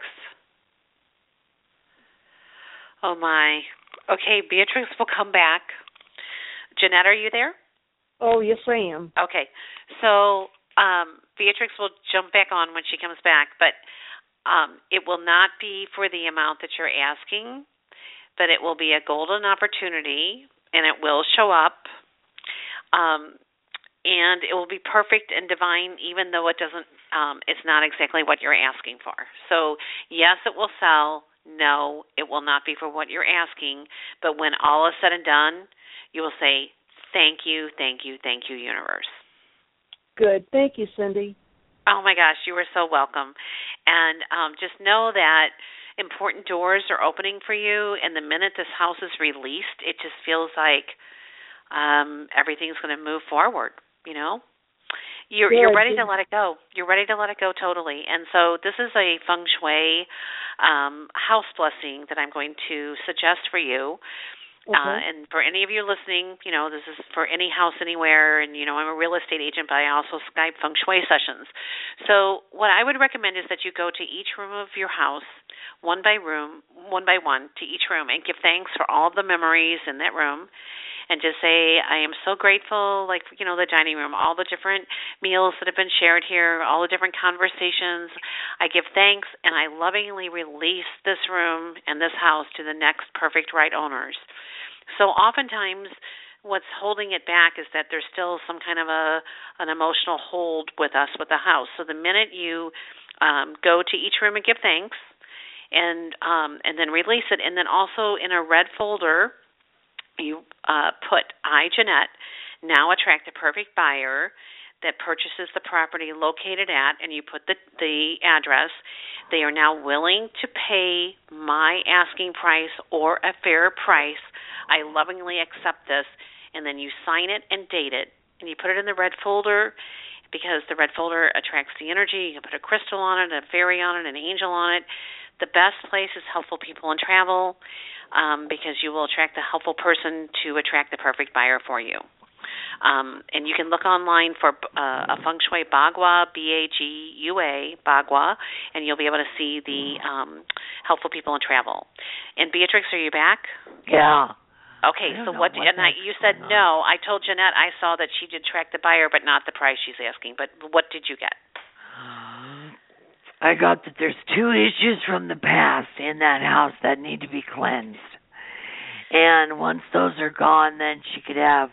Oh my. Okay, Beatrex will come back. Jeanette, are you there? Oh, yes, I am. Okay. So um, Beatrex will jump back on when she comes back, but um, it will not be for the amount that you're asking, but it will be a golden opportunity, and it will show up. Um, and it will be perfect and divine, even though it doesn't. Um, it's not exactly what you're asking for. So yes, it will sell. No, it will not be for what you're asking. But when all is said and done, you will say, "Thank you, thank you, thank you, universe." Good. Thank you, Cynde. Oh my gosh, you are so welcome. And um, just know that important doors are opening for you. And the minute this house is released, it just feels like um, everything's going to move forward. You know, you're Yeah, you're ready to let it go. You're ready to let it go totally. And so this is a feng shui um, house blessing that I'm going to suggest for you. Uh, and for any of you listening, you know, this is for any house anywhere. And, you know, I'm a real estate agent, but I also Skype feng shui sessions. So, what I would recommend is that you go to each room of your house, one by room, one by one, to each room, and give thanks for all the memories in that room. And just say, I am so grateful, like, you know, the dining room, all the different meals that have been shared here, all the different conversations. I give thanks and I lovingly release this room and this house to the next perfect right owners. So oftentimes what's holding it back is that there's still some kind of a an emotional hold with us with the house. So the minute you um, go to each room and give thanks and um, and then release it and then also in a red folder you uh, put I Jeanette now attract a perfect buyer that purchases the property located at and you put the the address they are now willing to pay my asking price or a fair price. I lovingly accept this and then you sign it and date it. And you put it in the red folder because the red folder attracts the energy. You can put a crystal on it a fairy on it an angel on it. The best place is helpful people and travel um, because you will attract the helpful person to attract the perfect buyer for you Um, and you can look online for uh, a feng shui bagua, B A G U A, bagua, and you'll be able to see the um, helpful people in travel. And Beatrex, are you back? Yeah. Okay, so what? what and I, you said on. no. I told Jeanette I saw that she did track the buyer, but not the price she's asking. But what did you get? I got that there's two issues from the past in that house that need to be cleansed. And once those are gone, then she could have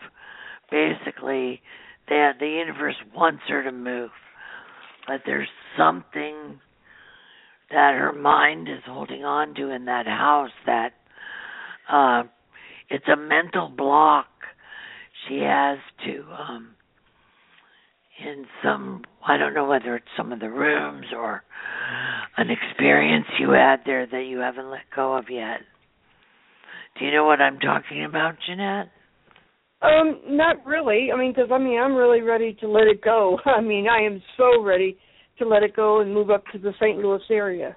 basically that the universe wants her to move. But there's something that her mind is holding on to in that house that uh it's a mental block she has to um in some I don't know whether it's some of the rooms or an experience you had there that you haven't let go of yet. Do you know what I'm talking about, Jeanette? Um, not really. I mean, because I mean, I'm really ready to let it go. [LAUGHS] I mean, I am so ready to let it go and move up to the St. Louis area.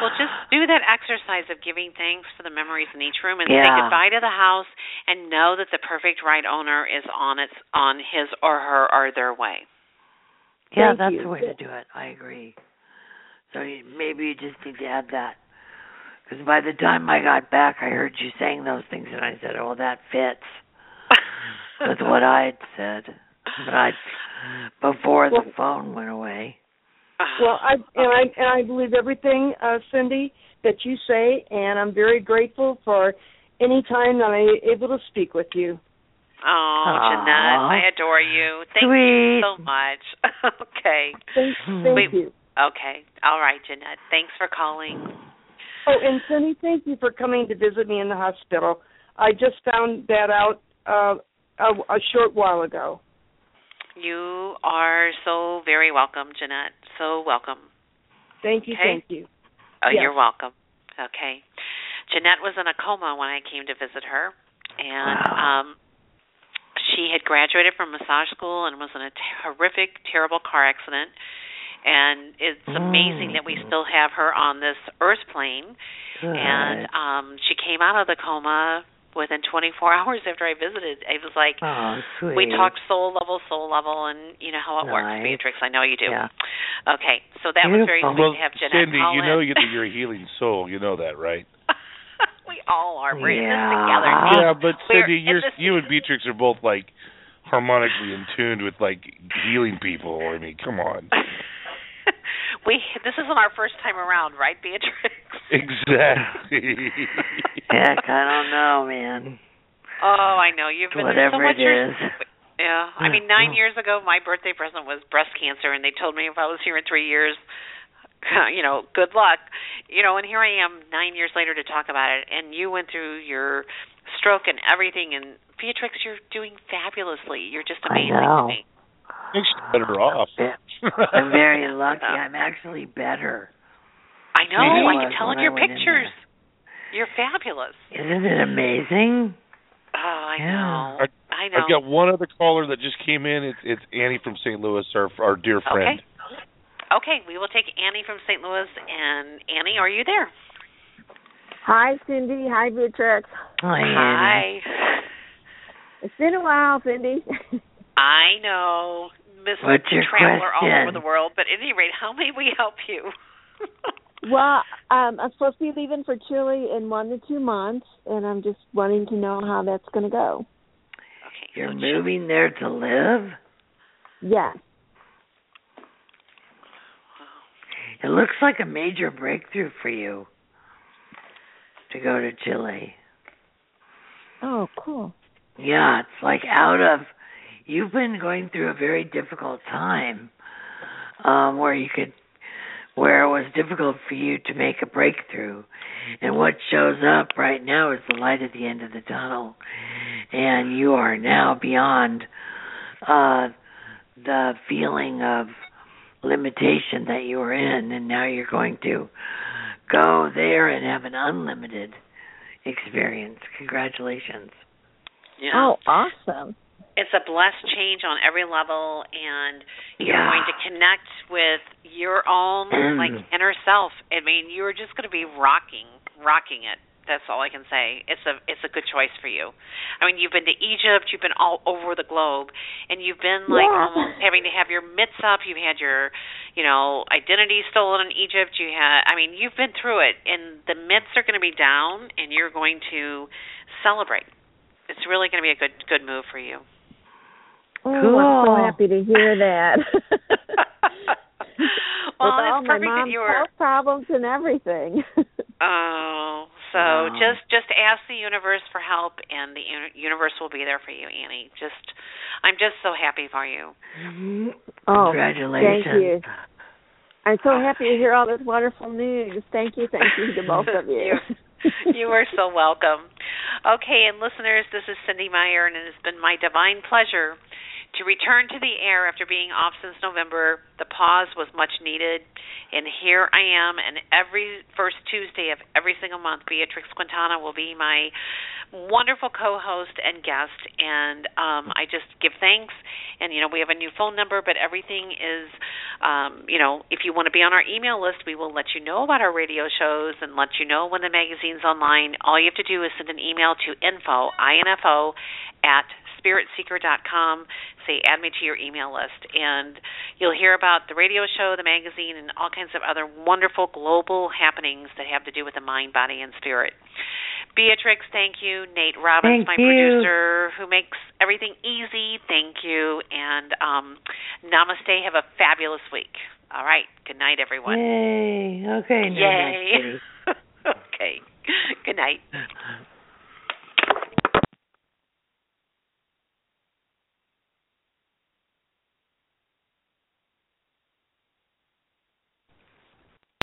Well, just do that exercise of giving thanks for the memories in each room, and say goodbye to the house, and know that the perfect right owner is on its on his or her or their way. Yeah, Thank that's you. the way to do it. I agree. So you, maybe you just need to add that. Because by the time I got back, I heard you saying those things, and I said, "Oh, that fits [LAUGHS] with what I had said." But I, before the phone went away. Well, I and I and I believe everything, uh, Cynde, that you say, and I'm very grateful for any time that I'm able to speak with you. Oh, Aw. Jeanette, I adore you. Thank Sweet. you so much. [LAUGHS] okay. Thank, thank Wait. you. Okay. All right, Jeanette. Thanks for calling. Oh, and Cynde, thank you for coming to visit me in the hospital. I just found that out uh, a, a short while ago. You are so very welcome, Jeanette. So welcome. Thank you, Okay. thank you. Oh, Yes. you're welcome. Okay. Jeanette was in a coma when I came to visit her, and Wow. um, she had graduated from massage school and was in a horrific, terrible car accident. And it's amazing that we Mm. still have her on this earth plane. Good. And um, she came out of the coma within 24 [LAUGHS] hours after I visited. It was like oh, we talked soul level, soul level, and you know how it works, Beatrex. I know you do. Yeah. Okay, so that was very Beautiful. sweet Well, to have Jeanette Cynde, call you in. know you- that you're a healing [LAUGHS] soul. You know that, right? [LAUGHS] we all are. We're in this together. yeah, but We're Cynde, you're you and Beatrex are both like harmonically in tune with like healing people. I mean, come on. We this isn't our first time around, right, Beatrex? [LAUGHS] Exactly. Heck, I don't know, man. Oh, I know you've been Whatever through so much. it You're- is. Yeah, I mean, nine years ago, my birthday present was breast cancer, and they told me if I was here in three years, [LAUGHS] you know, good luck. You know, and here I am nine years later to talk about it, and you went through your stroke and everything, and Beatrex, you're doing fabulously. You're just I amazing know. to me. Makes you better off. I'm very lucky. I'm actually better. I know. Maybe I can tell in your went in pictures. You're fabulous. Isn't it amazing? Oh, I Yeah. know. I know. I've got one other caller that just came in. It's it's Annie from St. Louis, our our dear friend. Okay. Okay, we will take Annie from St. Louis. And Annie, are you there? Hi, Cynde. Hi, Beatrex. Hi, Annie. Hi. It's been a while, Cynde. [LAUGHS] I know, Miss What's your Traveler all over the world. But at any rate, how may we help you? [LAUGHS] well, um, I'm supposed to be leaving for Chile in one to two months, and I'm just wanting to know how that's going to go. okay. You're so moving there to live? Yes. It looks like a major breakthrough for you to go to Chile. Oh, cool. Yeah, it's like out of you've been going through a very difficult time um where you could where it was difficult for you to make a breakthrough. And what shows up right now is the light at the end of the tunnel. And you are now beyond uh the feeling of limitation that you were in and now you're going to go there and have an unlimited experience. Congratulations. yeah. Oh, awesome. It's a blessed change on every level, and you're Yeah. going to connect with your own [CLEARS THROAT] like inner self. I mean, you're just going to be rocking, rocking it. That's all I can say. It's a it's a good choice for you. I mean, you've been to Egypt, you've been all over the globe, and you've been like Yeah. almost having to have your mitts up. You've had your, you know, identity stolen in Egypt. You had, I mean, you've been through it, and the mitts are going to be down, and you're going to celebrate. It's really going to be a good good move for you. Oh, I'm so happy to hear that. [LAUGHS] well, With all it's my perfect that mom's you were. health problems and everything. [LAUGHS] Oh, so Wow. just just ask the universe for help, and the universe will be there for you, Annie. Just, I'm just so happy for you. oh, Congratulations. Thank you. I'm so happy to hear all this wonderful news. Thank you, thank you to both of [LAUGHS] you. you are so welcome. Okay, and listeners, this is Cynde Meyer, and it has been my divine pleasure to return to the air after being off since November. The pause was much needed, and here I am. And every first Tuesday of every single month, Beatrex Quntanna will be my wonderful co-host and guest. And um, I just give thanks. And you know, we have a new phone number, but everything is, um, you know, if you want to be on our email list, we will let you know about our radio shows and let you know when the magazine's online. All you have to do is send an email to info info at spiritseeker.com. Say, add me to your email list, and you'll hear about the radio show, the magazine, and all kinds of other wonderful global happenings that have to do with the mind, body, and spirit. Beatrex, thank you. Nate Robbins, Thank my you. producer, who makes everything easy, thank you. And um, namaste. Have a fabulous week. All right. Good night, everyone. Yay. Okay. Yay. [LAUGHS] Okay. Good night. [LAUGHS]